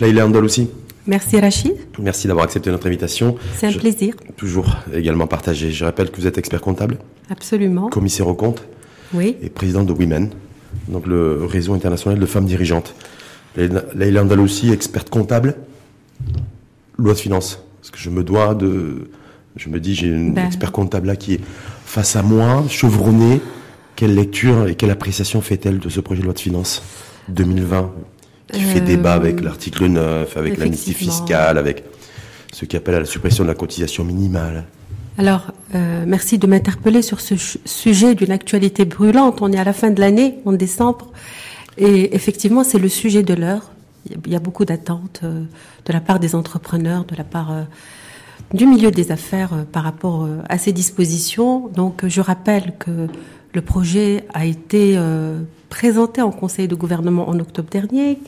Laïla aussi. Merci Rachid. Merci d'avoir accepté notre invitation. C'est un plaisir. Toujours également partagé. Je rappelle que vous êtes expert comptable. Absolument. Commissaire aux comptes. Oui. Et président de Women, donc le réseau international de femmes dirigeantes. Laïla aussi, experte comptable, loi de finances. Parce que je me dois de. Je me dis, j'ai une ben. expert comptable là qui est face à moi, chevronnée. Quelle lecture et quelle appréciation fait-elle de ce projet de loi de finances 2020 qui fait débat avec euh, l'article 9, avec l'amnistie fiscale, avec ce qui appelle à la suppression de la cotisation minimale. Alors, euh, merci de m'interpeller sur ce sujet d'une actualité brûlante. On est à la fin de l'année, en décembre, et effectivement, c'est le sujet de l'heure. Il y a beaucoup d'attentes euh, de la part des entrepreneurs, de la part du milieu des affaires par rapport à ces dispositions. Donc, je rappelle que le projet a été présenté en Conseil de gouvernement en octobre dernier,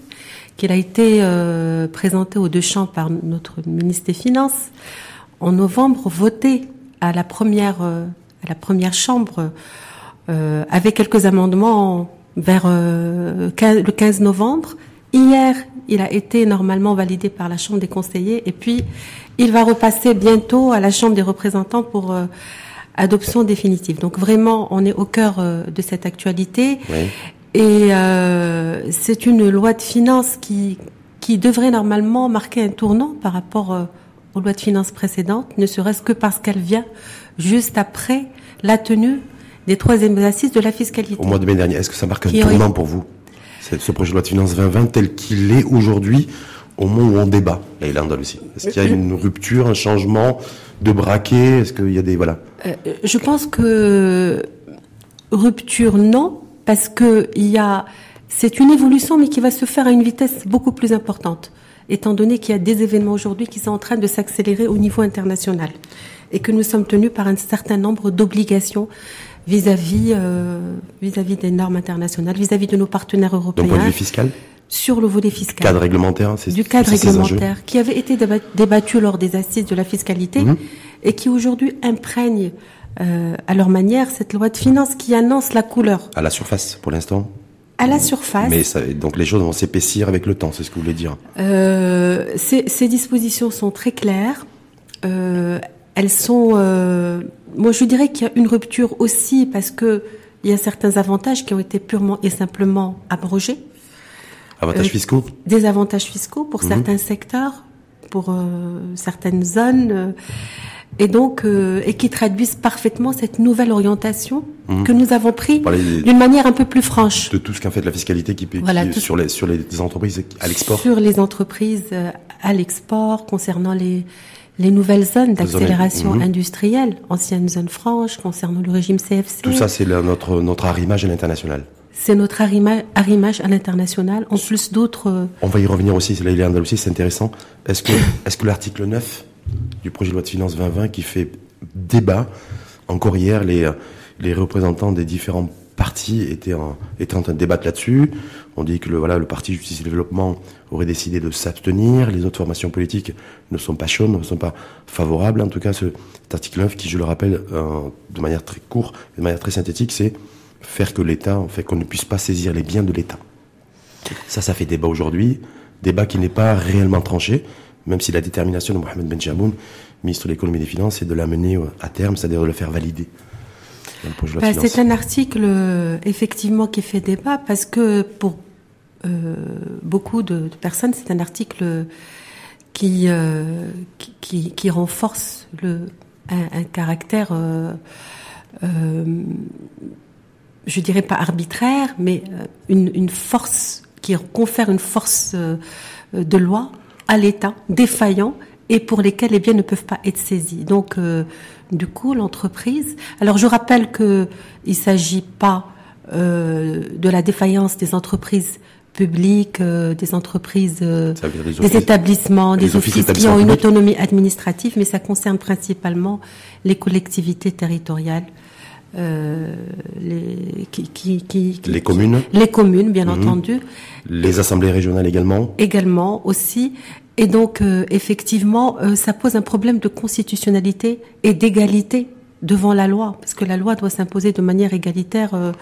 qu'il a été euh, présenté aux deux chambres par notre ministre des Finances en novembre, voté à la première euh, à la première chambre euh, avec quelques amendements vers le 15 novembre. Hier, il a été normalement validé par la Chambre des conseillers et puis il va repasser bientôt à la Chambre des représentants pour adoption définitive. Donc vraiment, on est au cœur de cette actualité. Et euh, c'est une loi de finances qui, qui devrait normalement marquer un tournant par rapport euh, aux lois de finances précédentes, ne serait-ce que parce qu'elle vient juste après la tenue des troisièmes assises de la fiscalité. Au mois de mai dernier, est-ce que ça marque un tournant pour vous Ce projet de loi de finances 2020 tel qu'il est aujourd'hui, au moment où on débat, aussi. Est-ce qu'il y a une rupture, un changement de braquet? Est-ce qu'il y a des... Voilà. Euh, je pense que rupture, non, parce que il y a, c'est une évolution, mais qui va se faire à une vitesse beaucoup plus importante, étant donné qu'il y a des événements aujourd'hui qui sont en train de s'accélérer au niveau international et que nous sommes tenus par un certain nombre d'obligations vis-à-vis euh, vis-à-vis des normes internationales, vis-à-vis de nos partenaires européens. D'un point de vue fiscal? Sur le volet fiscal. Cadre réglementaire, c'est du cadre réglementaire qui avait été débattu lors des assises de la fiscalité mhm. et qui aujourd'hui imprègne euh, à leur manière cette loi de finances qui annonce la couleur. À la surface pour l'instant à la surface. Mais ça, donc les choses vont s'épaissir avec le temps, c'est ce que vous voulez dire euh, ces, ces, dispositions sont très claires. Euh, elles sont. Euh, moi, je dirais qu'il y a une rupture aussi parce que il y a certains avantages qui ont été purement et simplement abrogés. Avantages euh, fiscaux. Des avantages fiscaux pour mhm. certains secteurs, pour euh, certaines zones et donc euh, et qui traduisent parfaitement cette nouvelle orientation mhm. que nous avons pris d'une manière un peu plus franche. De tout ce qu'a fait de la fiscalité qui, peut sur les sur les entreprises à l'export. Sur les entreprises euh, à l'export concernant les les nouvelles zones d'accélération mhm. industrielle, anciennes zones franches, concernant le régime CFC. Tout ça, c'est notre notre arrimage à l'international. C'est notre arrimage à l'international, en plus d'autres. Euh, On va y revenir aussi, c'est est c'est intéressant. Est-ce que est-ce que l'article 9 du projet de loi de finances 2020 qui fait débat. Encore hier, les, les représentants des différents partis étaient en, étaient en train de débattre là-dessus. On dit que le, voilà, le parti Justice et Développement aurait décidé de s'abstenir. Les autres formations politiques ne sont pas chaudes, ne sont pas favorables. En tout cas, ce, cet article 9, qui, je le rappelle, euh, de manière très courte, de manière très synthétique, c'est faire que l'État, en fait, qu'on ne puisse pas saisir les biens de l'État. Ça, ça fait débat aujourd'hui. Débat qui n'est pas réellement tranché même si la détermination de Mohamed Benjamoun, ministre de l'économie et des finances, est de l'amener à terme, c'est-à-dire de le faire valider. Ben, c'est un article effectivement qui fait débat parce que pour euh, beaucoup de, personnes, c'est un article qui, euh, qui, qui, renforce le, un, caractère, euh, je dirais pas arbitraire, mais une, une force qui confère une force de loi à l'État défaillant et pour lesquels les biens ne peuvent pas être saisis. Donc, euh, du coup, l'entreprise. Alors, je rappelle que il s'agit pas euh, de la défaillance des entreprises publiques, euh, des entreprises, des établissements, des offices, qui ont une autonomie administrative, mais ça concerne principalement les collectivités territoriales. Les, qui, qui, qui, les communes Les communes, bien mhm. entendu. Les assemblées régionales également Également, aussi. Et donc, euh, effectivement, euh, ça pose un problème de constitutionnalité et d'égalité devant la loi, parce que la loi doit s'imposer de manière égalitaire euh,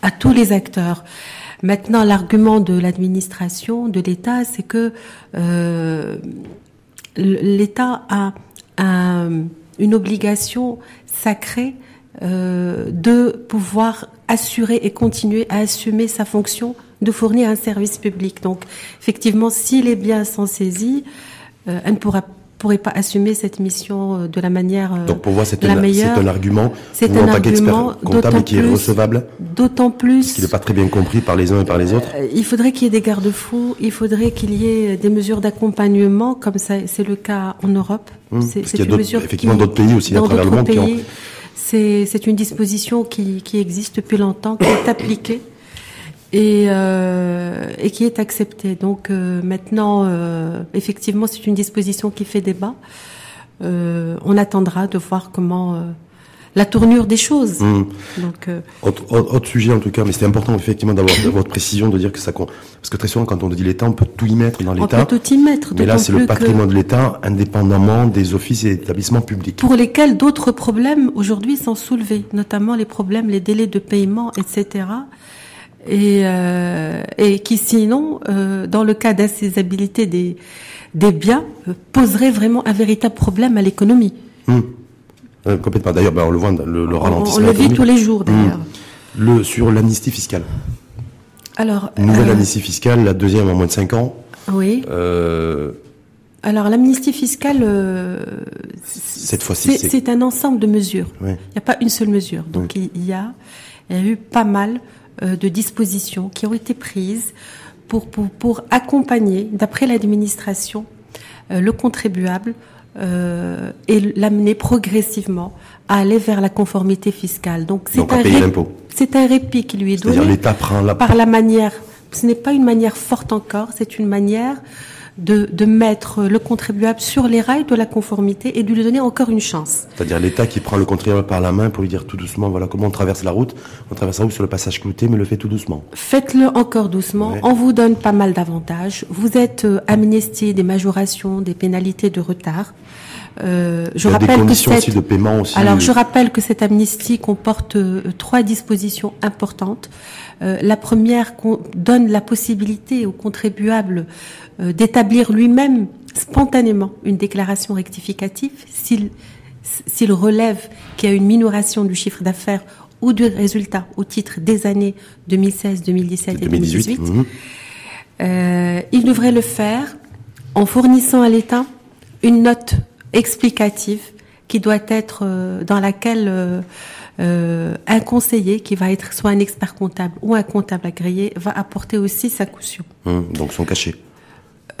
à tous les acteurs. Maintenant, l'argument de l'administration, de l'État, c'est que euh, l'État a, a, une obligation sacrée euh, de pouvoir assurer et continuer à assumer sa fonction de fournir un service public. Donc, effectivement, si les biens sont saisis, euh, elle ne pourra pourrait pas assumer cette mission euh, de la manière euh, Donc pour moi, c'est la un, un argument C'est un argument comptable qui est recevable, D'autant plus. qu'il n'est pas très bien compris par les uns et par les autres. Euh, Il faudrait qu'il y ait des garde-fous, il faudrait qu'il y ait des mesures d'accompagnement, comme ça c'est le cas en Europe. Hum, C'est- une mesure effectivement d'autres pays aussi à travers le monde qui ont- C'est une disposition qui, existe depuis longtemps, qui est appliquée et, euh, qui est acceptée. Donc euh, maintenant, euh, effectivement, c'est une disposition qui fait débat. On attendra de voir comment la tournure des choses. Donc euh, Autre, autre- autre sujet en tout cas, mais c'était important effectivement d'avoir votre précision, de dire que ça. Parce que très souvent, quand on dit l'État, on peut tout y mettre dans on l'État. peut tout y mettre. Mais là, c'est le que- patrimoine de l'État, indépendamment des offices et établissements publics. pour lesquels d'autres problèmes aujourd'hui sont soulevés, notamment les problèmes, les délais de paiement, etc. Et, euh, et qui sinon, euh, dans le cas d'insaisissabilité des, des biens, poseraient vraiment un véritable problème à l'économie. Hum. Euh, complètement. D'ailleurs, ben, on le voit, le, ralentissement. on le vit tous les jours d'ailleurs. Le, sur l'amnistie fiscale. Alors, nouvelle euh, amnistie fiscale, la deuxième en moins de 5 ans. oui. Euh, Alors l'amnistie fiscale, euh, cette fois-ci, c'est un ensemble de mesures. Il n'y a pas une seule mesure. Donc il il y a, il y a eu pas mal euh, de dispositions qui ont été prises pour, pour, pour accompagner, d'après l'administration, euh, le contribuable euh, et l'amener progressivement à aller vers la conformité fiscale. Donc c'est un, ré- un répit qui lui est C'est-à-dire donné l'État prend la... par la manière, ce n'est pas une manière forte encore, c'est une manière de, de mettre le contribuable sur les rails de la conformité et de lui donner encore une chance. C'est-à-dire l'État qui prend le contribuable par la main pour lui dire tout doucement, voilà comment on traverse la route. On traverse la route sur le passage clouté, mais le fait tout doucement. Faites-le encore doucement, Ouais. on vous donne pas mal d'avantages. Vous êtes euh, amnistié des majorations, des pénalités de retard. Euh, je Il y a des rappelle que conditions cette... aussi de paiement aussi. Alors, je rappelle que cette amnistie comporte euh, trois dispositions importantes. Euh, la première donne la possibilité au contribuable euh, d'établir lui-même spontanément une déclaration rectificative s'il s'il relève qu'il y a une minoration du chiffre d'affaires ou du résultat au titre des années 2016, 2017 et 2018. 2018. mhm. Euh, il devrait le faire en fournissant à l'État une note explicative qui doit être euh, dans laquelle euh, un conseiller qui va être soit un expert comptable ou un comptable agréé va apporter aussi sa caution. Hum, donc sont cachés.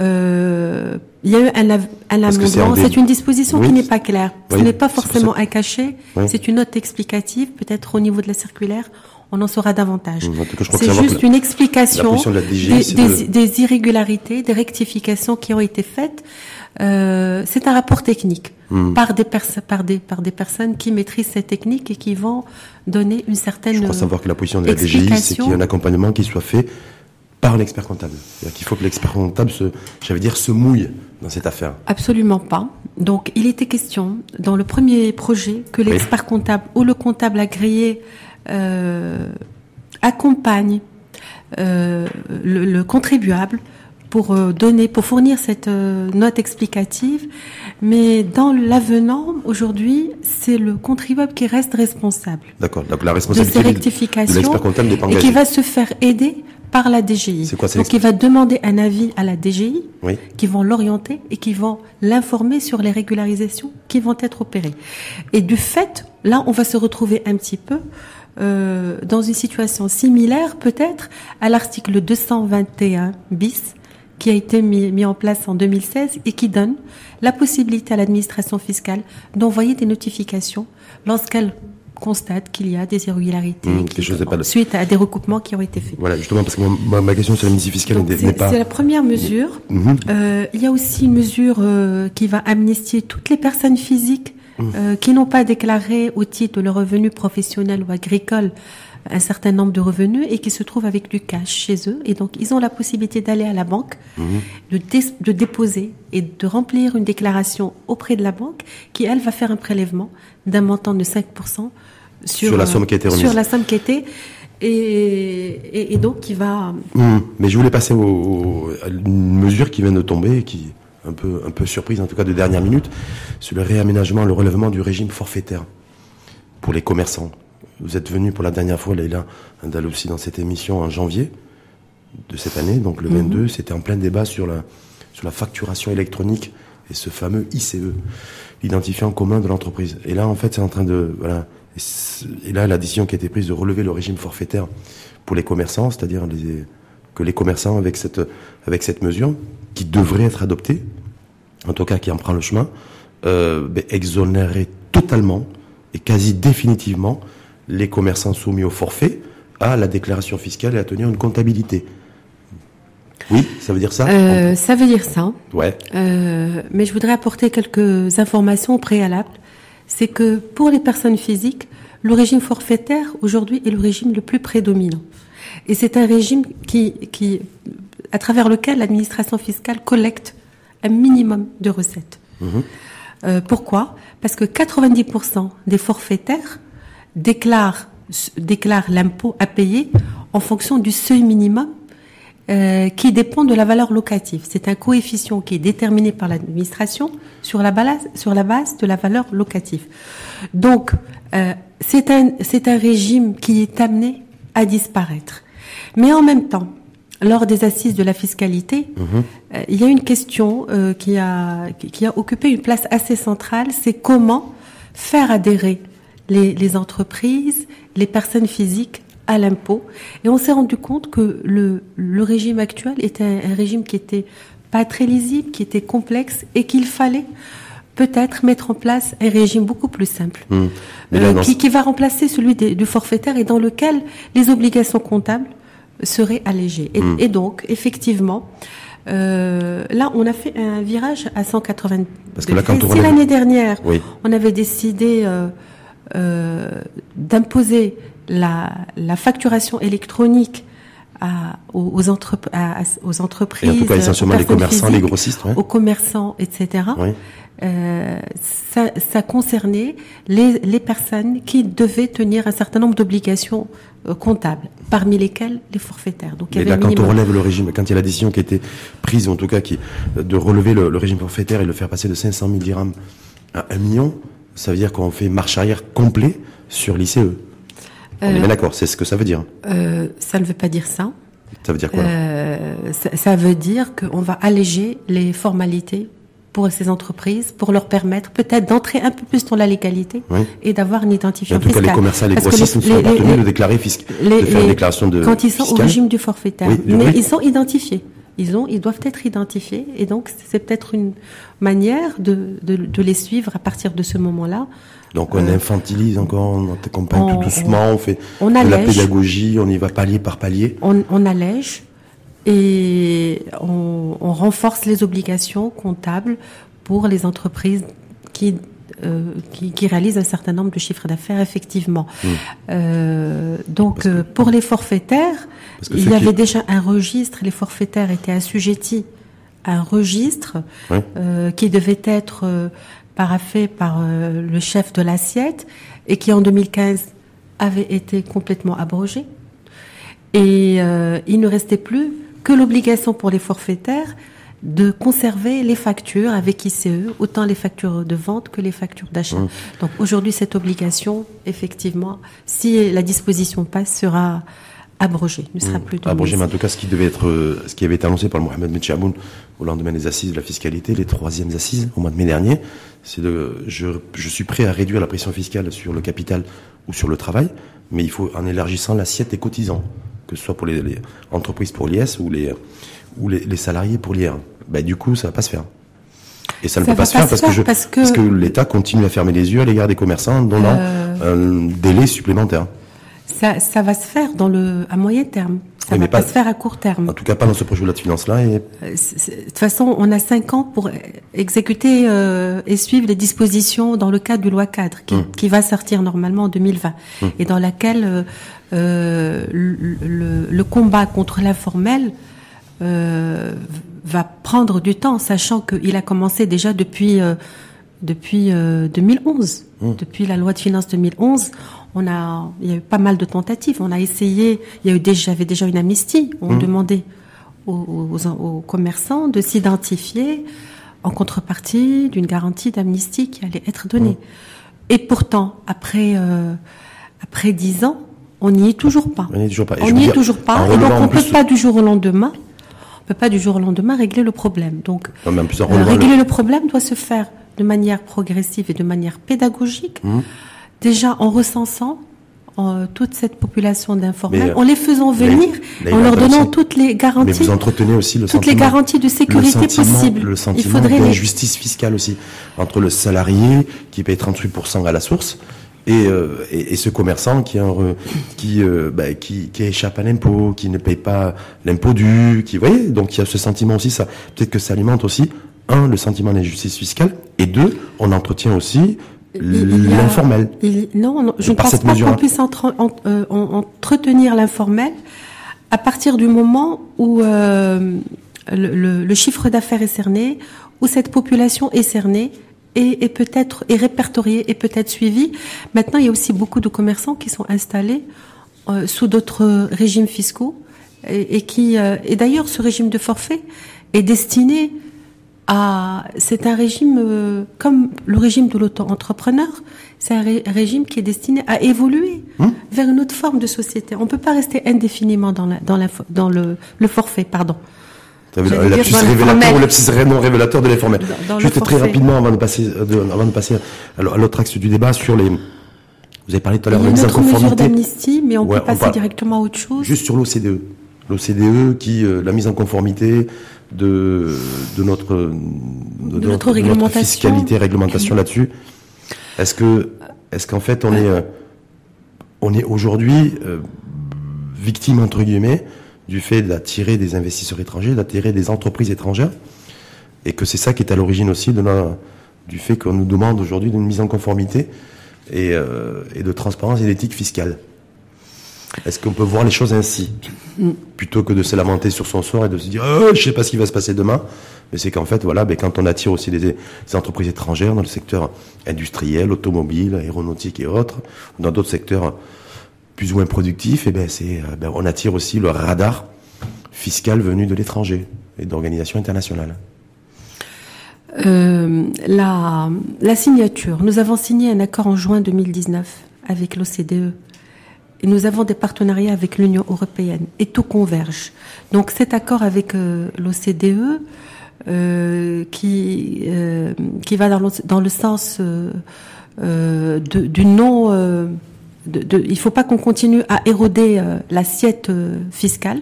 Euh, il y a eu un, av- amendement. C'est une disposition Oui. qui n'est pas claire. Ce n'est pas forcément un cachet. Oui. C'est une note explicative. Peut-être au niveau de la circulaire, on en saura davantage. C'est juste une explication de des, c'est des- de- des irrégularités, des rectifications qui ont été faites. Euh, c'est un rapport technique Hum. par des par des par des personnes qui maîtrisent cette technique et qui vont donner une certaine. Je crois savoir que la position de la DGI, c'est qu'il y ait un accompagnement qui soit fait par l'expert comptable. C'est-à-dire qu'il faut que l'expert comptable se, j'allais dire, se mouille dans cette affaire. Absolument pas. Donc, il était question dans le premier projet que l'expert comptable ou le comptable agréé euh, accompagne euh, le, le contribuable pour euh, donner, pour fournir cette euh, note explicative. Mais dans l'avenant, aujourd'hui, c'est le contribuable qui reste responsable D'accord. Donc la de responsabilité ces de rectifications l'expert comptable n'est pas et qui va se faire aider par la DGI. C'est quoi, c'est Donc, il va demander un avis à la DGI Oui. qui vont l'orienter et qui vont l'informer sur les régularisations qui vont être opérées. Et du fait, là, on va se retrouver un petit peu euh, dans une situation similaire, peut-être, à l'article 221 bis qui a été mis, mis en place en 2016 et qui donne la possibilité à l'administration fiscale d'envoyer des notifications lorsqu'elle constate qu'il y a des irrégularités Mmh, qui- pas- suite à des recoupements qui ont été faits. Voilà, justement, parce que ma, ma question sur l'amnistie fiscale n'est pas. c'est la première mesure. Mhm. Euh, il y a aussi une mesure euh, qui va amnistier toutes les personnes physiques Mmh. euh, qui n'ont pas déclaré au titre de leur revenu professionnel ou agricole un certain nombre de revenus et qui se trouvent avec du cash chez eux. Et donc, ils ont la possibilité d'aller à la banque, Mmh. de, dé- de déposer et de remplir une déclaration auprès de la banque qui, elle, va faire un prélèvement d'un montant de 5% sur, Sur la euh, somme qui a été remise. Sur la somme qui a été et, et, donc qui va. Mmh. mais je voulais passer au, à une mesure qui vient de tomber, qui un peu un peu surprise en tout cas de dernière minute, sur le réaménagement, le relèvement du régime forfaitaire pour les commerçants. Vous êtes venu pour la dernière fois, Leïla dans cette émission en janvier de cette année, donc le 22, mmh. c'était en plein débat sur la sur la facturation électronique et ce fameux ICE, identifiant commun de l'entreprise. Et là, en fait, c'est en train de voilà, et là, la décision qui a été prise de relever le régime forfaitaire pour les commerçants, c'est-à-dire que les commerçants, avec cette, avec cette mesure, qui devrait être adoptée, en tout cas qui en prend le chemin, euh, ben, exonérer totalement et quasi définitivement les commerçants soumis au forfait à la déclaration fiscale et à tenir une comptabilité. Oui, ça veut dire ça euh, Ça veut dire ça. Ouais. Euh, mais je voudrais apporter quelques informations préalables c'est que pour les personnes physiques, le régime forfaitaire aujourd'hui est le régime le plus prédominant. Et c'est un régime qui, qui, à travers lequel l'administration fiscale collecte un minimum de recettes. Mhm. Euh, pourquoi? Parce que 90% des forfaitaires déclarent, déclarent l'impôt à payer en fonction du seuil minimum euh, qui dépend de la valeur locative. C'est un coefficient qui est déterminé par l'administration sur la base sur la base de la valeur locative. Donc euh, c'est un c'est un régime qui est amené à disparaître. Mais en même temps, lors des assises de la fiscalité, mhm. euh, il y a une question qui a qui a occupé une place assez centrale, c'est comment faire adhérer les, les entreprises, les personnes physiques à l'impôt. Et on s'est rendu compte que le, le régime actuel était un, régime qui était pas très lisible, qui était complexe et qu'il fallait peut-être mettre en place un régime beaucoup plus simple, mmh. euh, qui, qui, va remplacer celui du forfaitaire et dans lequel les obligations comptables seraient allégées. Et, mmh. et donc, effectivement, euh, là, on a fait un virage à 180 Parce que là, quand si l'année dernière, on avait décidé euh, d'imposer la, la facturation électronique à, aux, aux, aux entreprises, et en tout cas essentiellement les commerçants, les grossistes, aux commerçants, etc. Euh, ça, ça, concernait les, les, personnes qui devaient tenir un certain nombre d'obligations euh, comptables, parmi lesquelles les forfaitaires. Donc, il y là, quand on relève le régime, quand il y a la décision qui a été prise, en tout cas, qui de relever le, le régime forfaitaire et le faire passer de 500 000 dirhams à 1 million, ça veut dire qu'on fait marche arrière complet sur l'ICE. On est bien euh, d'accord, c'est ce que ça veut dire. Euh, ça ne veut pas dire ça. Ça veut dire quoi? Euh, ça, ça, veut dire qu'on va alléger les formalités pour ces entreprises, pour leur permettre peut-être d'entrer un peu plus dans la légalité et d'avoir une identification fiscale. En tout cas, les commerçants et les grossistes ne sont pas tenus de déclarer fisc, de faire une déclaration de Quand ils sont au régime du forfaitaire, mais ils sont identifiés. Ils, ont, ils doivent être identifiés et donc c'est peut-être une manière de, de, de, les suivre à partir de ce moment-là donc on euh, infantilise encore, on accompagne tout doucement, on, fait de la pédagogie, on y va palier par palier. On, on allège et on, renforce les obligations comptables pour les entreprises qui, euh, qui, qui, réalisent un certain nombre de chiffres d'affaires, effectivement. Hmm. Euh, donc euh, pour les forfaitaires, il y avait déjà un registre, les forfaitaires étaient assujettis à un registre euh, qui devait être paraffé par le chef de l'assiette et qui en 2015 avait été complètement abrogé. Et il ne restait plus que l'obligation pour les forfaitaires de conserver les factures avec ICE, autant les factures de vente que les factures d'achat. Mmh. Donc aujourd'hui, cette obligation, effectivement, si la disposition passe, sera abrogé, ne sera mmh. plus abrogé. Mais en tout cas, ce qui devait être, euh, ce qui avait été annoncé par Mohamed Metchamoun au lendemain des assises de la fiscalité, les troisièmes assises au mois de mai dernier, c'est de, je, je, suis prêt à réduire la pression fiscale sur le capital ou sur le travail, mais il faut en élargissant l'assiette des cotisants, que ce soit pour les, entreprises pour l'IS ou les ou les, les salariés pour l'IR. Ben, du coup, ça va pas se faire. Et ça, ne peut pas se faire, parce, que je, parce, que l'État continue à fermer les yeux à l'égard des commerçants donnant euh... un délai supplémentaire. Ça, ça va se faire dans le, à moyen terme. Ça ne va pas, se faire à court terme. En tout cas, pas dans ce projet de loi de finances-là. Et... Euh, de toute façon, on a cinq ans pour exécuter euh, et suivre les dispositions dans le cadre du loi cadre qui, hum. qui va sortir normalement en 2020 hum. et dans laquelle euh, le, le, combat contre l'informel euh, va prendre du temps, sachant qu'il a commencé déjà depuis depuis 2011. Mmh. Depuis la loi de finances 2011, on a, il y a eu pas mal de tentatives. On a essayé, il y a eu déjà, avait déjà une amnistie. On mmh. demandait aux, commerçants de s'identifier en contrepartie d'une garantie d'amnistie qui allait être donnée. Mmh. Et pourtant, après euh, après dix ans, on n'y est toujours pas. On n'y est toujours pas. on n'y est toujours pas. Et donc on ne peut pas du jour au lendemain, on peut pas du jour au lendemain régler le problème. Donc euh, régler le problème doit se faire de manière progressive et de manière pédagogique. Mmh. Déjà en recensant euh, toute cette population d'informels, euh, en les faisant venir, en leur donnant toutes les garanties. Mais vous entretenez aussi le toutes les garanties de sécurité possibles. Le sentiment d'injustice fiscale aussi entre le salarié qui paye 38% à la source et, euh, et, et, ce commerçant qui, qui, euh, bah, qui, qui échappe à l'impôt, qui ne paye pas l'impôt dû, qui, vous voyez, donc il y a ce sentiment aussi, ça, peut-être que ça alimente aussi, un, le sentiment d'injustice fiscale, et deux, on entretient aussi l'informel. Non, non, je ne pense pas qu'on puisse euh, entretenir l'informel à partir du moment où le, le, chiffre d'affaires est cerné, où cette population est cernée et, et peut-être est répertoriée et peut-être suivie. Maintenant, il y a aussi beaucoup de commerçants qui sont installés euh, sous d'autres régimes fiscaux et, et qui euh, et d'ailleurs ce régime de forfait est destiné c'est un régime euh, comme le régime de l'auto-entrepreneur. C'est un régime qui est destiné à évoluer hum? vers une autre forme de société. On ne peut pas rester indéfiniment dans, dans, dans le, le, forfait, pardon. La lapsus révélateur ou lapsus non révélateur de l'informel. Juste très rapidement avant de passer, de, avant de passer à l'autre axe du débat sur les. Vous avez parlé tout à l'heure de la mise en conformité. d'amnistie, mais on peut passer directement à autre chose. Juste sur l'OCDE. L'OCDE qui, euh, la mise en conformité, de, de notre, de, notre, fiscalité, réglementation là-dessus. Est-ce que, est-ce qu'en fait on est, euh, on est aujourd'hui euh, victime entre guillemets du fait d'attirer des investisseurs étrangers, d'attirer des entreprises étrangères, et que c'est ça qui est à l'origine aussi de du fait qu'on nous demande aujourd'hui d'une mise en conformité et, euh, et de transparence et d'éthique fiscale. Est-ce qu'on peut voir les choses ainsi? Plutôt que de se lamenter sur son sort et de se dire oh, je sais pas ce qui va se passer demain. Mais c'est qu'en fait, voilà, ben, quand on attire aussi des, entreprises étrangères dans le secteur industriel, automobile, aéronautique et autres, ou dans d'autres secteurs plus ou moins et eh ben, c'est, euh, ben, on attire aussi le radar fiscal venu de l'étranger et d'organisations internationales. Euh, la, signature. Nous avons signé un accord en juin 2019 avec l'OCDE et nous avons des partenariats avec l'Union européenne et tout converge. Donc cet accord avec euh, l'OCDE qui qui va dans le, dans le sens du non. De, de, il ne faut pas qu'on continue à éroder l'assiette fiscale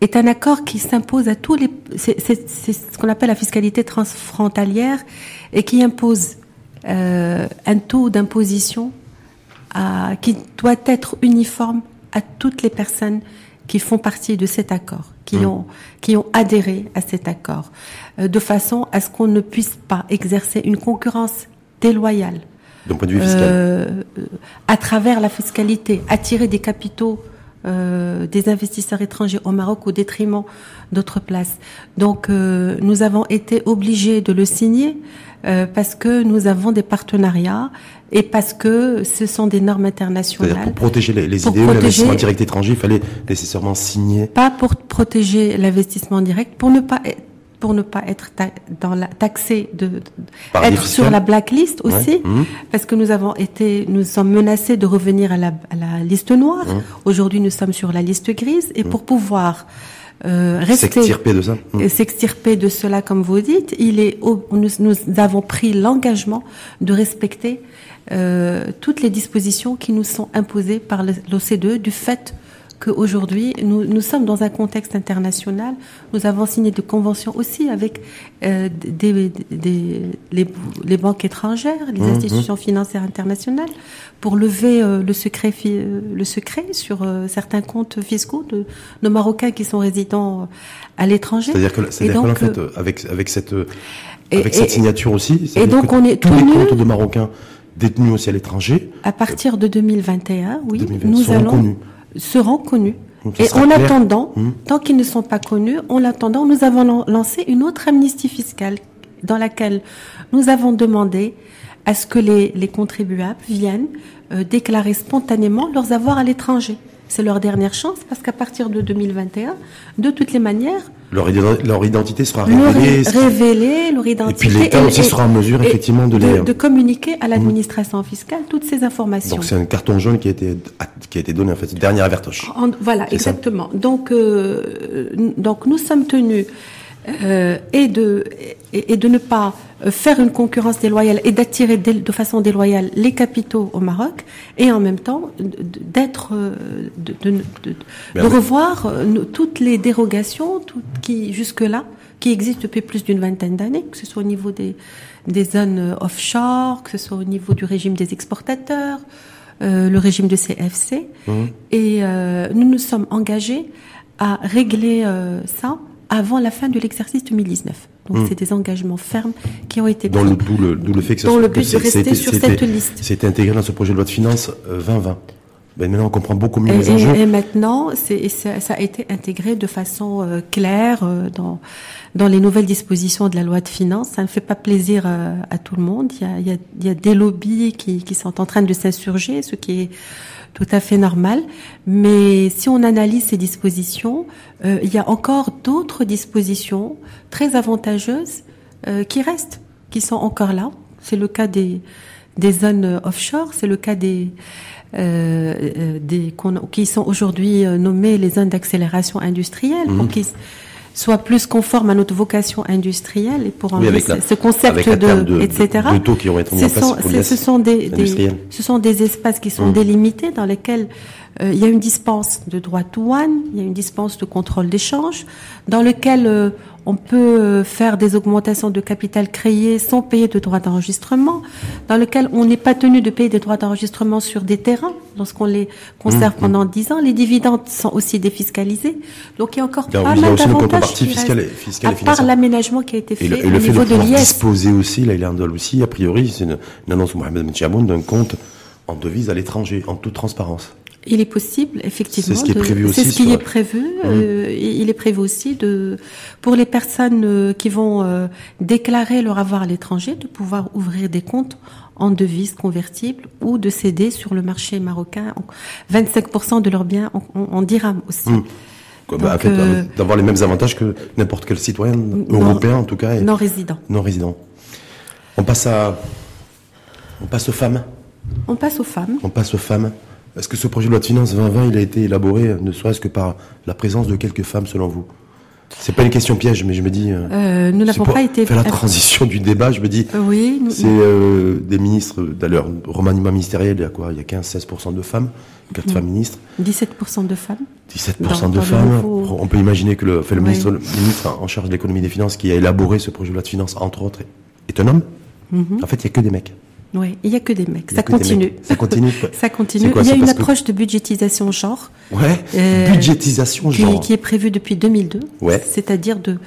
est un accord qui s'impose à tous les. C'est ce qu'on appelle la fiscalité transfrontalière et qui impose un taux d'imposition qui doit être uniforme à toutes les personnes qui font partie de cet accord, qui mmh. ont qui ont adhéré à cet accord, euh, de façon à ce qu'on ne puisse pas exercer une concurrence déloyale. D'un point de vue fiscal. Euh, à travers la fiscalité, attirer des capitaux euh, des investisseurs étrangers au Maroc au détriment d'autres places. Donc euh, nous avons été obligés de le signer euh, parce que nous avons des partenariats et parce que ce sont des normes internationales. Pour protéger les, les idées l'investissement direct étranger, il fallait nécessairement signer. Pas pour protéger l'investissement direct, pour ne pas pour ne pas être dans la, taxé de, être sur la blacklist aussi, mmh. parce que nous avons été, nous sommes menacés de revenir à la, à la liste noire. Mmh. Aujourd'hui, nous sommes sur la liste grise, et mmh. pour pouvoir euh, rester s'extirper de ça, s'extirper de cela, comme vous dites, il est, nous, nous avons pris l'engagement de respecter euh, toutes les dispositions qui nous sont imposées par l'OCDE du fait qu'aujourd'hui, nous, nous sommes dans un contexte international. Nous avons signé des conventions aussi avec euh, des, des, les, les, banques étrangères, les mmh, institutions mmh. financières internationales, pour lever euh, le, secret, euh, le secret sur euh, certains comptes fiscaux de nos Marocains qui sont résidents à l'étranger. C'est-à-dire que, c'est-à-dire qu'en fait, avec, avec cette, avec cette signature aussi, et donc on est tous les comptes de Marocains détenus aussi à l'étranger. À partir de 2021, oui, nous allons seront connus. Et en attendant, hmm. tant qu'ils ne sont pas connus, en attendant, nous avons lancé une autre amnistie fiscale dans laquelle nous avons demandé à ce que les, les contribuables viennent euh, déclarer spontanément leurs avoirs à l'étranger. C'est leur dernière chance parce qu'à partir de 2021, de toutes les manières, leur, leur identité sera révélée. Révélée, leur identité. Et puis l'État aussi sera en mesure effectivement de, les... de communiquer à l'administration fiscale toutes ces informations. Donc c'est un carton jaune qui a été qui a été donné en fait, dernière avertoche. voilà, exactement. Donc euh, donc nous sommes tenus euh, et de et, de ne pas faire une concurrence déloyale et d'attirer de, façon déloyale les capitaux au Maroc et en même temps d'être euh, de, de, de, revoir toutes les dérogations toutes qui jusque là qui existent depuis plus d'une vingtaine d'années que ce soit au niveau des des zones offshore que ce soit au niveau du régime des exportateurs euh, le régime de CFC mmh. et nous nous sommes engagés à régler ça avant la fin de l'exercice 2019. Donc hmm. c'est des engagements fermes qui ont été pris. D'où le, le, fait que ça le but de rester sur cette liste. C'était intégré dans ce projet de loi de finances 2020. Euh, ben maintenant, on comprend beaucoup mieux les enjeux. Et maintenant, ça, ça, a été intégré de façon euh, claire euh, dans, dans les nouvelles dispositions de la loi de finances. Ça ne fait pas plaisir à tout le monde. Il y a, il y a, il y a des lobbies qui, qui sont en train de s'insurger, ce qui est tout à fait normal. Mais si on analyse ces dispositions, euh, il y a encore d'autres dispositions très avantageuses euh, qui restent, qui sont encore là. C'est le cas des, des zones offshore, c'est le cas des, euh, des qui sont aujourd'hui nommées les zones d'accélération industrielle. Mmh soit plus conforme à notre vocation industrielle et pour oui, avec ce concept de, etc. De taux qui ont été mis en place sont, ce sont des, des, ce sont des espaces qui sont mmh. délimités dans lesquels il y a une dispense de droit douane, il y a une dispense de contrôle d'échange, dans lequel euh, on peut euh, faire des augmentations de capital créé sans payer de droits d'enregistrement, dans lequel on n'est pas tenu de payer des droits d'enregistrement sur des terrains lorsqu'on les conserve mmh, mmh. pendant 10 ans. Les dividendes sont aussi défiscalisés. Donc il y a encore pas mal d'avantages. fiscal à part l'aménagement qui a été fait et le, au niveau de, de l'IS. disposer aussi, là il aussi, a priori, c'est une, annonce de Mohamed Ben d'un compte en devise à l'étranger, en toute transparence. Il est possible, effectivement. C'est ce qui est prévu aussi. C'est ce qui est prévu. Mmh. Euh, il est prévu aussi de, pour les personnes euh, qui vont euh, déclarer leur avoir à l'étranger, de pouvoir ouvrir des comptes en devises convertibles ou de céder sur le marché marocain 25% de leurs biens en, en, dirham aussi. Mmh. Bah, d'avoir les mêmes avantages que n'importe quel citoyen européen en tout cas. non résident. Non résident. On passe à, on passe aux femmes. On passe aux femmes. On passe aux femmes. Est-ce que ce projet de loi de finances 2020, il a été élaboré ne serait-ce que par la présence de quelques femmes selon vous? C'est pas une question piège, mais je me dis. Euh, euh nous n'avons pas été. Faire la transition du débat, je me dis. Euh, oui. Nous... C'est euh, des ministres. D'ailleurs, remaniement ministériel, il y a quoi? Il y a 15-16% de femmes, 4 femmes ministres. 17% de femmes. 17% de femmes. On peut imaginer que le, le, ministre, ministre, en charge de l'économie des finances qui a élaboré ce projet de loi de finances, entre autres, est un homme. Mm-hmm. En fait, il n'y a que des mecs. Oui, il n'y a que des mecs. Ça continue. Ça continue. ça continue. il y a une approche de budgétisation genre. Ouais. Euh, budgétisation genre. Qui est prévue depuis 2002. Ouais. C'est-à-dire de,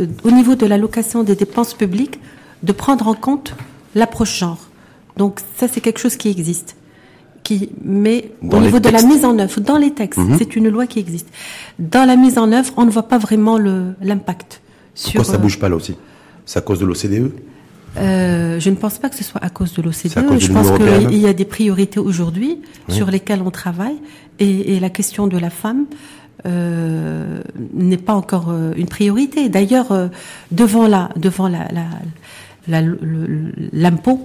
euh, au niveau de l'allocation des dépenses publiques, de prendre en compte l'approche genre. Donc ça, c'est quelque chose qui existe. Qui, mais au niveau de la mise en œuvre, dans les textes, mhm. c'est une loi qui existe. Dans la mise en œuvre, on ne voit pas vraiment l'impact. Pourquoi ça euh, bouge pas là aussi? C'est à cause de l'OCDE? Euh, je ne pense pas que ce soit à cause de l'OCDE. Je pense qu'il y a des priorités aujourd'hui sur lesquelles on travaille et, et, la question de la femme euh, n'est pas encore euh, une priorité. D'ailleurs, euh, devant la devant la l'impôt,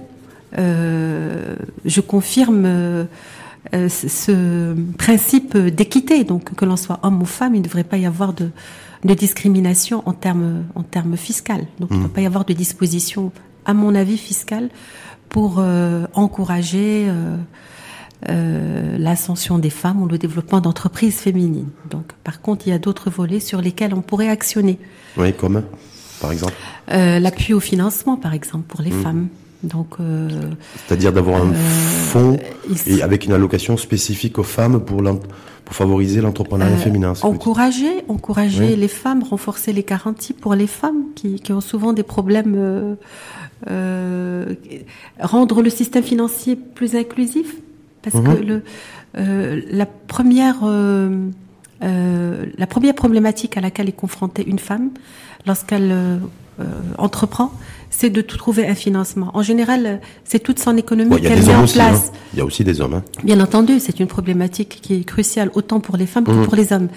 euh, je confirme ce principe d'équité. Donc, que l'on soit homme ou femme, il ne devrait pas y avoir de, de discrimination en termes en termes fiscal. Donc, il ne mmh. doit pas y avoir de dispositions à mon avis, fiscal pour euh, encourager euh, euh, l'ascension des femmes ou le développement d'entreprises féminines. Donc, par contre, il y a d'autres volets sur lesquels on pourrait actionner. Oui, comme par exemple L'appui au financement, par exemple, pour les mmh. femmes. Donc, c'est-à-dire d'avoir un fonds et avec une allocation spécifique aux femmes pour pour favoriser l'entrepreneuriat féminin. Encourager, encourager les femmes, renforcer les garanties pour les femmes qui, qui ont souvent des problèmes euh, rendre le système financier plus inclusif, parce que mhm. le, euh, la première euh, la première problématique à laquelle est confrontée une femme lorsqu'elle entreprend, c'est de trouver un financement. En général, c'est toute son économie qu'elle met en place. Hein. Il y a aussi des hommes. Hein. Bien entendu, c'est une problématique qui est cruciale autant pour les femmes que mmh. pour les hommes.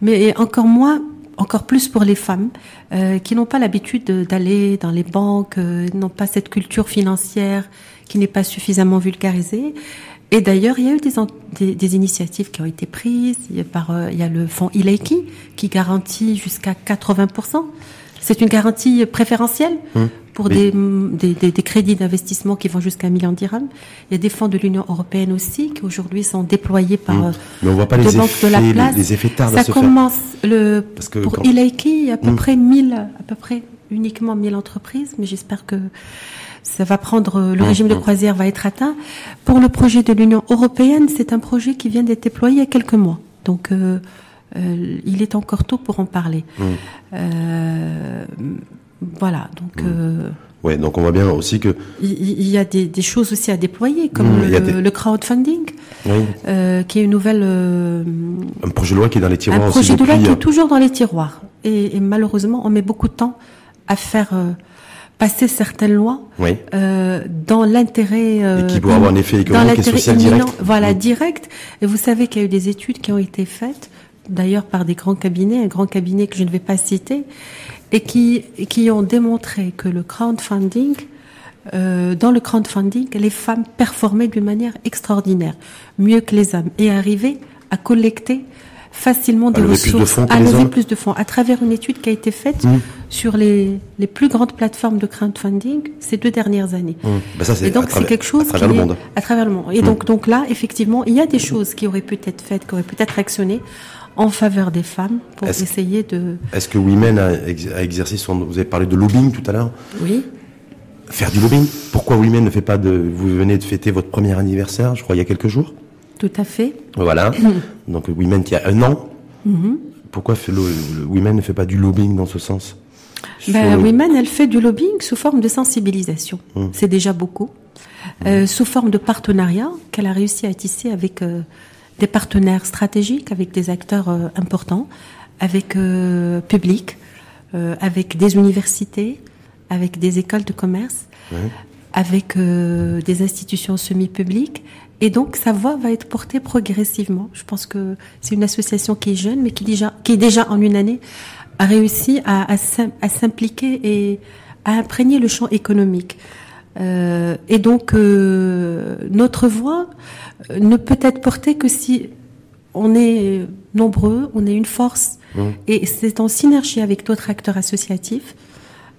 Mais encore moins encore plus pour les femmes euh, qui n'ont pas l'habitude d'aller dans les banques, euh, n'ont pas cette culture financière qui n'est pas suffisamment vulgarisée. Et d'ailleurs, il y a eu des, des, des, initiatives qui ont été prises. Il y a, par, euh, il y a le fonds Ileiki qui garantit jusqu'à 80%. C'est une garantie préférentielle hum pour des, des, des, crédits d'investissement qui vont jusqu'à un million de dirhams. Il y a des fonds de l'Union européenne aussi qui aujourd'hui sont déployés par mmh. Mais on voit pas les effets, de la place. Les, effets tardent Ça commence le Parce que pour quand... Ilaiki, il y a à peu mmh. près 1000 à peu près uniquement 1000 entreprises, mais j'espère que ça va prendre le mmh. régime de croisière va être atteint. Pour le projet de l'Union européenne, c'est un projet qui vient d'être déployé il y a quelques mois. Donc euh, euh, il est encore tôt pour en parler. Euh, voilà, donc. Mmh. Euh, ouais, donc on voit bien aussi que. Il y, a des, des, choses aussi à déployer, comme mmh, le, le, crowdfunding, oui. euh, qui est une nouvelle. Euh, un projet de loi qui est dans les tiroirs. Un projet de loi qui est toujours dans les tiroirs. Et, et, malheureusement, on met beaucoup de temps à faire. Euh, passer certaines lois oui. euh, dans l'intérêt euh, et qui pourrait avoir un effet économique et social direct. Voilà, direct. Et vous savez qu'il y a eu des études qui ont été faites, d'ailleurs par des grands cabinets, un grand cabinet que je ne vais pas citer, et qui, qui ont démontré que le crowdfunding, euh, dans le crowdfunding, les femmes performaient d'une manière extraordinaire, mieux que les hommes, et arrivaient à collecter facilement des ressources, à lever plus de fonds, à travers une étude qui a été faite mmh. Sur les, les plus grandes plateformes de crowdfunding ces deux dernières années. Mmh. Ben ça, et donc c'est quelque chose à travers qui le monde. à travers le monde. Et mmh. donc donc là, effectivement, il y a des choses qui auraient peut-être faites, qui auraient peut-être actionné en faveur des femmes pour essayer de. Est-ce que Women a, exercé son. Vous avez parlé de lobbying tout à l'heure Oui. Faire du lobbying Pourquoi Women ne fait pas de. Vous venez de fêter votre premier anniversaire, je crois, il y a quelques jours Tout à fait. Voilà. Donc Women qui a un an. Mm-hmm. Pourquoi le, Women ne fait pas du lobbying dans ce sens? Ben, Women, elle fait du lobbying sous forme de sensibilisation. Mm. C'est déjà beaucoup. Euh, sous forme de partenariat qu'elle a réussi à tisser avec euh, des partenaires stratégiques avec des acteurs euh, importants, avec euh, public, euh, avec des universités, avec des écoles de commerce, avec euh, des institutions semi-publiques. Et donc, sa voix va être portée progressivement. Je pense que c'est une association qui est jeune, mais qui déjà, qui déjà en une année a réussi à, à, à s'impliquer et à imprégner le champ économique. Euh, et donc, euh, notre voix euh, ne peut être portée que si on est nombreux, on est une force, mmh. et c'est en synergie avec d'autres acteurs associatifs,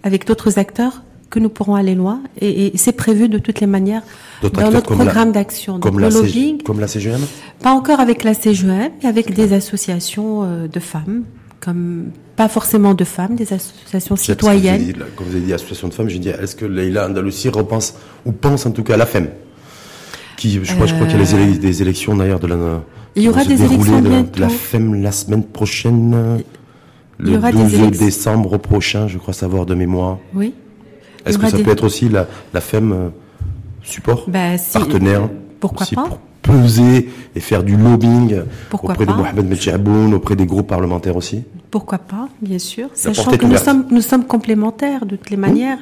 avec d'autres acteurs, que nous pourrons aller loin. Et, et c'est prévu de toutes les manières dans notre programme d'action. Comme, la comme la CGM Pas encore avec la CGM, mais avec des associations de femmes, comme pas forcément de femmes, des associations citoyennes. Quand vous avez dit association de femmes, j'ai dit est-ce que Leïla Andalusi repense ou pense en tout cas à la FEM qui, je, crois, je crois qu'il y a euh, des élections d'ailleurs de la. Il y aura des élections de, la FEM la semaine prochaine. Le 12 décembre prochain, je crois savoir de mémoire. Oui. Est-ce que ça peut être aussi la, la FEM euh, support, bah, partenaire? Pourquoi pas pour peser et faire du lobbying auprès de Mohamed Medjaboun, auprès des groupes parlementaires aussi. Pourquoi pas, bien sûr, sachant que nous sommes, nous sommes complémentaires de toutes les manières.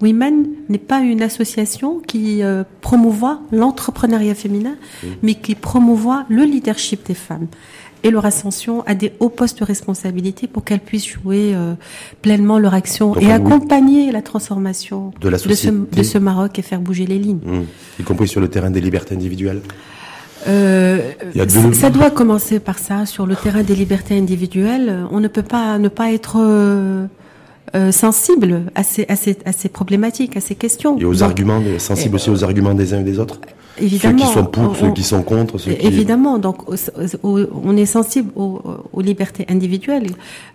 Women n'est pas une association qui euh, promouvoit l'entrepreneuriat féminin, mais qui promouvoit le leadership des femmes et leur ascension à des hauts postes de responsabilité pour qu'elles puissent jouer euh, pleinement leur action et accompagner la transformation de, la de, ce, de, ce, Maroc et faire bouger les lignes. Mmh. Y compris sur le terrain des libertés individuelles euh, ça doit commencer par ça, sur le terrain des libertés individuelles. On ne peut pas ne pas être euh, euh sensible à ces, à, ces, à ces problématiques, à ces questions. Et aux arguments, sensible aussi aux arguments des uns et des autres Évidemment. Ceux qui sont pour, ceux qui sont contre. Ceux qui... Évidemment, donc on est sensible aux, aux libertés individuelles,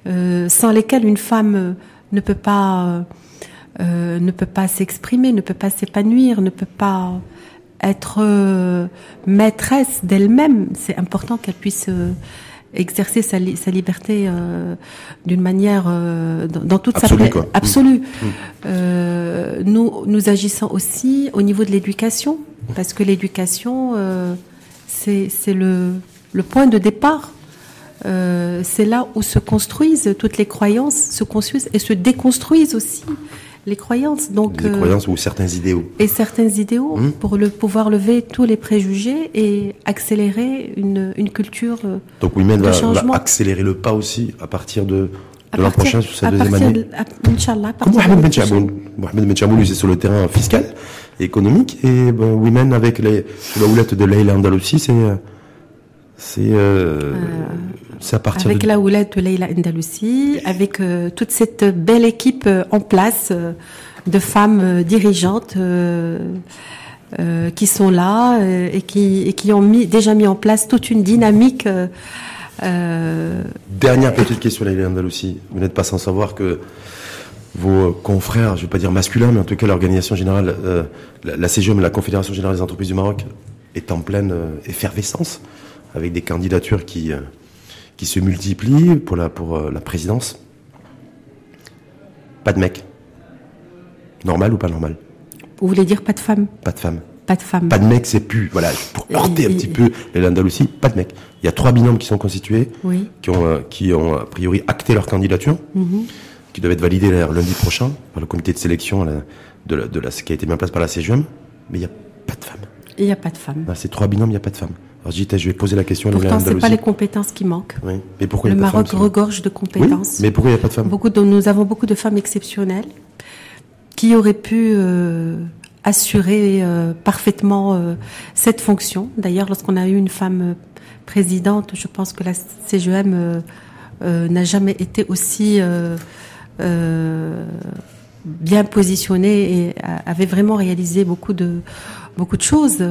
euh, sans lesquelles une femme ne peut pas euh, ne peut pas s'exprimer, ne peut pas s'épanouir, ne peut pas être euh, maîtresse d'elle-même. C'est important qu'elle puisse euh, exercer sa, sa liberté euh, d'une manière dans, toute absolue, sa quoi. absolue. Mmh. mmh. nous nous agissons aussi au niveau de l'éducation parce que l'éducation c'est le le point de départ euh, c'est là où se construisent toutes les croyances, se construisent et se déconstruisent aussi les croyances. Donc, les croyances ou certains idéaux. Et certains idéaux hmm. pour le, pouvoir lever tous les préjugés et accélérer une, une culture. Donc Women va, va, accélérer le pas aussi à partir de, de l'an prochain sur sa deuxième année. Inch'Allah. Comme Mohamed Ben Chaboun. Mohamed c'est sur le terrain fiscal et économique. Et ben, Women, avec les, la houlette de Leila Andalousi, c'est. C'est euh, euh, à partir avec la houlette de Leila Andalousi, avec euh, toute cette belle équipe en place euh, de femmes dirigeantes qui sont là et qui, et qui ont mis, déjà mis en place toute une dynamique. Dernière petite question, Leïla Andalousi. Vous n'êtes pas sans savoir que vos confrères, je ne vais pas dire masculins, mais en tout cas l'organisation générale, la, la CGM, la Confédération Générale des Entreprises du Maroc, est en pleine effervescence, avec des candidatures qui, euh, qui se multiplient pour la, pour la présidence. Pas de mec. Normal ou pas normal? Vous voulez dire pas de femme? Pas de femme. Pas de femmes. Pas de mecs, c'est plus. Voilà, pour heurter un petit peu les l'Andalousie, pas de mecs. Il y a trois binômes qui sont constitués, qui, ont, euh, qui ont a priori acté leur candidature, mhm. qui doivent être validés lundi prochain par le comité de sélection de, la, de la, qui a été mis en place par la CGM, mais il n'y a pas de femmes. Il n'y a pas de femmes. Ah, ces trois binômes, il n'y a pas de femmes. Alors je, dis, je vais poser la question Pourtant, ce pas les compétences qui manquent. Oui. Mais pourquoi le y a Maroc femmes, regorge de compétences. mais pourquoi il n'y a pas de femmes beaucoup de, Nous avons beaucoup de femmes exceptionnelles qui auraient pu euh, assurer euh, parfaitement euh, cette fonction. D'ailleurs, lorsqu'on a eu une femme présidente, je pense que la CGM n'a jamais été aussi bien positionnée et avait vraiment réalisé beaucoup de beaucoup de choses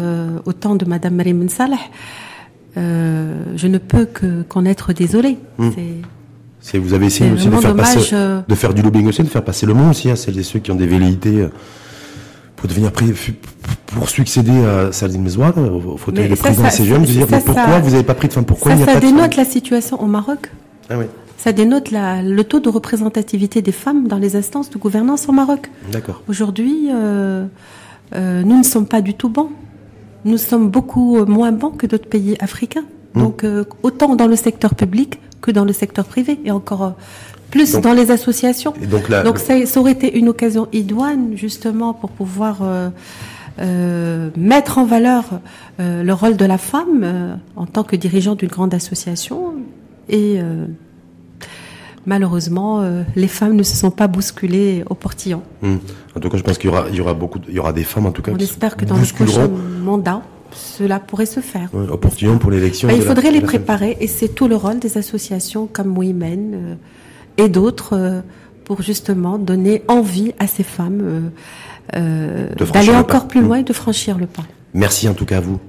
au temps de Madame Marie Salah. je ne peux que qu'en être désolée. Hmm. C'est vous avez essayé aussi de faire, passer, de faire du lobbying aussi, de faire passer le mot aussi à celles et ceux qui ont des velléités pour devenir pour succéder à Saladin Mezouar au fauteuil de président de dire mais pourquoi vous n'avez pas pris de femme Pourquoi ça, il n'y a ça dénote la situation au Maroc. Ah oui. Ça dénote la, le taux de représentativité des femmes dans les instances de gouvernance au Maroc. D'accord. Aujourd'hui, euh, euh, nous ne sommes pas du tout bons. Nous sommes beaucoup moins bons que d'autres pays africains. Donc, euh, autant dans le secteur public que dans le secteur privé. Et encore plus dans les associations. donc, donc ça, ça, aurait été une occasion idoine justement pour pouvoir euh, euh, mettre en valeur euh, le rôle de la femme euh, en tant que dirigeante d'une grande association. Et euh, malheureusement, euh, les femmes ne se sont pas bousculées au portillon. Hum. En tout cas, je pense qu'il y aura, il y aura beaucoup, de, il y aura des femmes en tout cas. On espère que dans le prochain mandat cela pourrait se faire. Ouais, au portillon pour l'élection. Bah, il faudrait la, les préparer et c'est tout le rôle des associations comme Women et d'autres euh, pour justement donner envie à ces femmes euh, euh d'aller encore plus loin et de franchir le pas. Merci en tout cas à vous,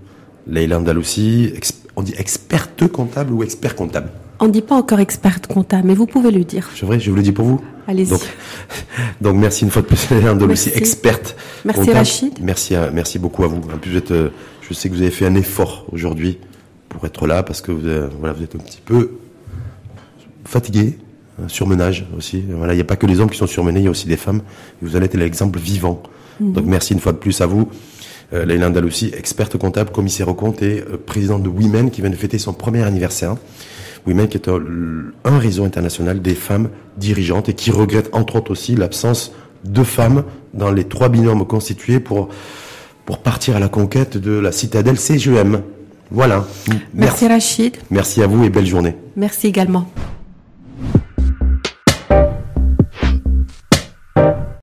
Leïla Andalousi. On dit experte comptable ou expert comptable? On ne dit pas encore experte comptable, mais vous pouvez le dire. C'est vrai, je vous le dis pour vous. Allez-y. Donc, donc, merci une fois de plus, Leïla Andalousi, experte. Merci comptable. Rachid. Merci, à, merci beaucoup à vous. En plus, vous êtes, je sais que vous avez fait un effort aujourd'hui pour être là parce que vous, voilà, vous êtes un petit peu fatigué, surmenage aussi. Voilà, il n'y a pas que les hommes qui sont surmenés, il y a aussi des femmes. Et vous allez être l'exemple vivant. Mmh. Donc merci une fois de plus à vous. Euh, Leïla experte comptable, commissaire au compte et euh, présidente de Women qui vient de fêter son premier anniversaire. Women qui est un, un réseau international des femmes dirigeantes et qui regrette entre autres aussi l'absence de femmes dans les trois binômes constitués pour, pour partir à la conquête de la citadelle CGM. Voilà. Merci, Merci Rachid. Merci à vous et belle journée. Merci également.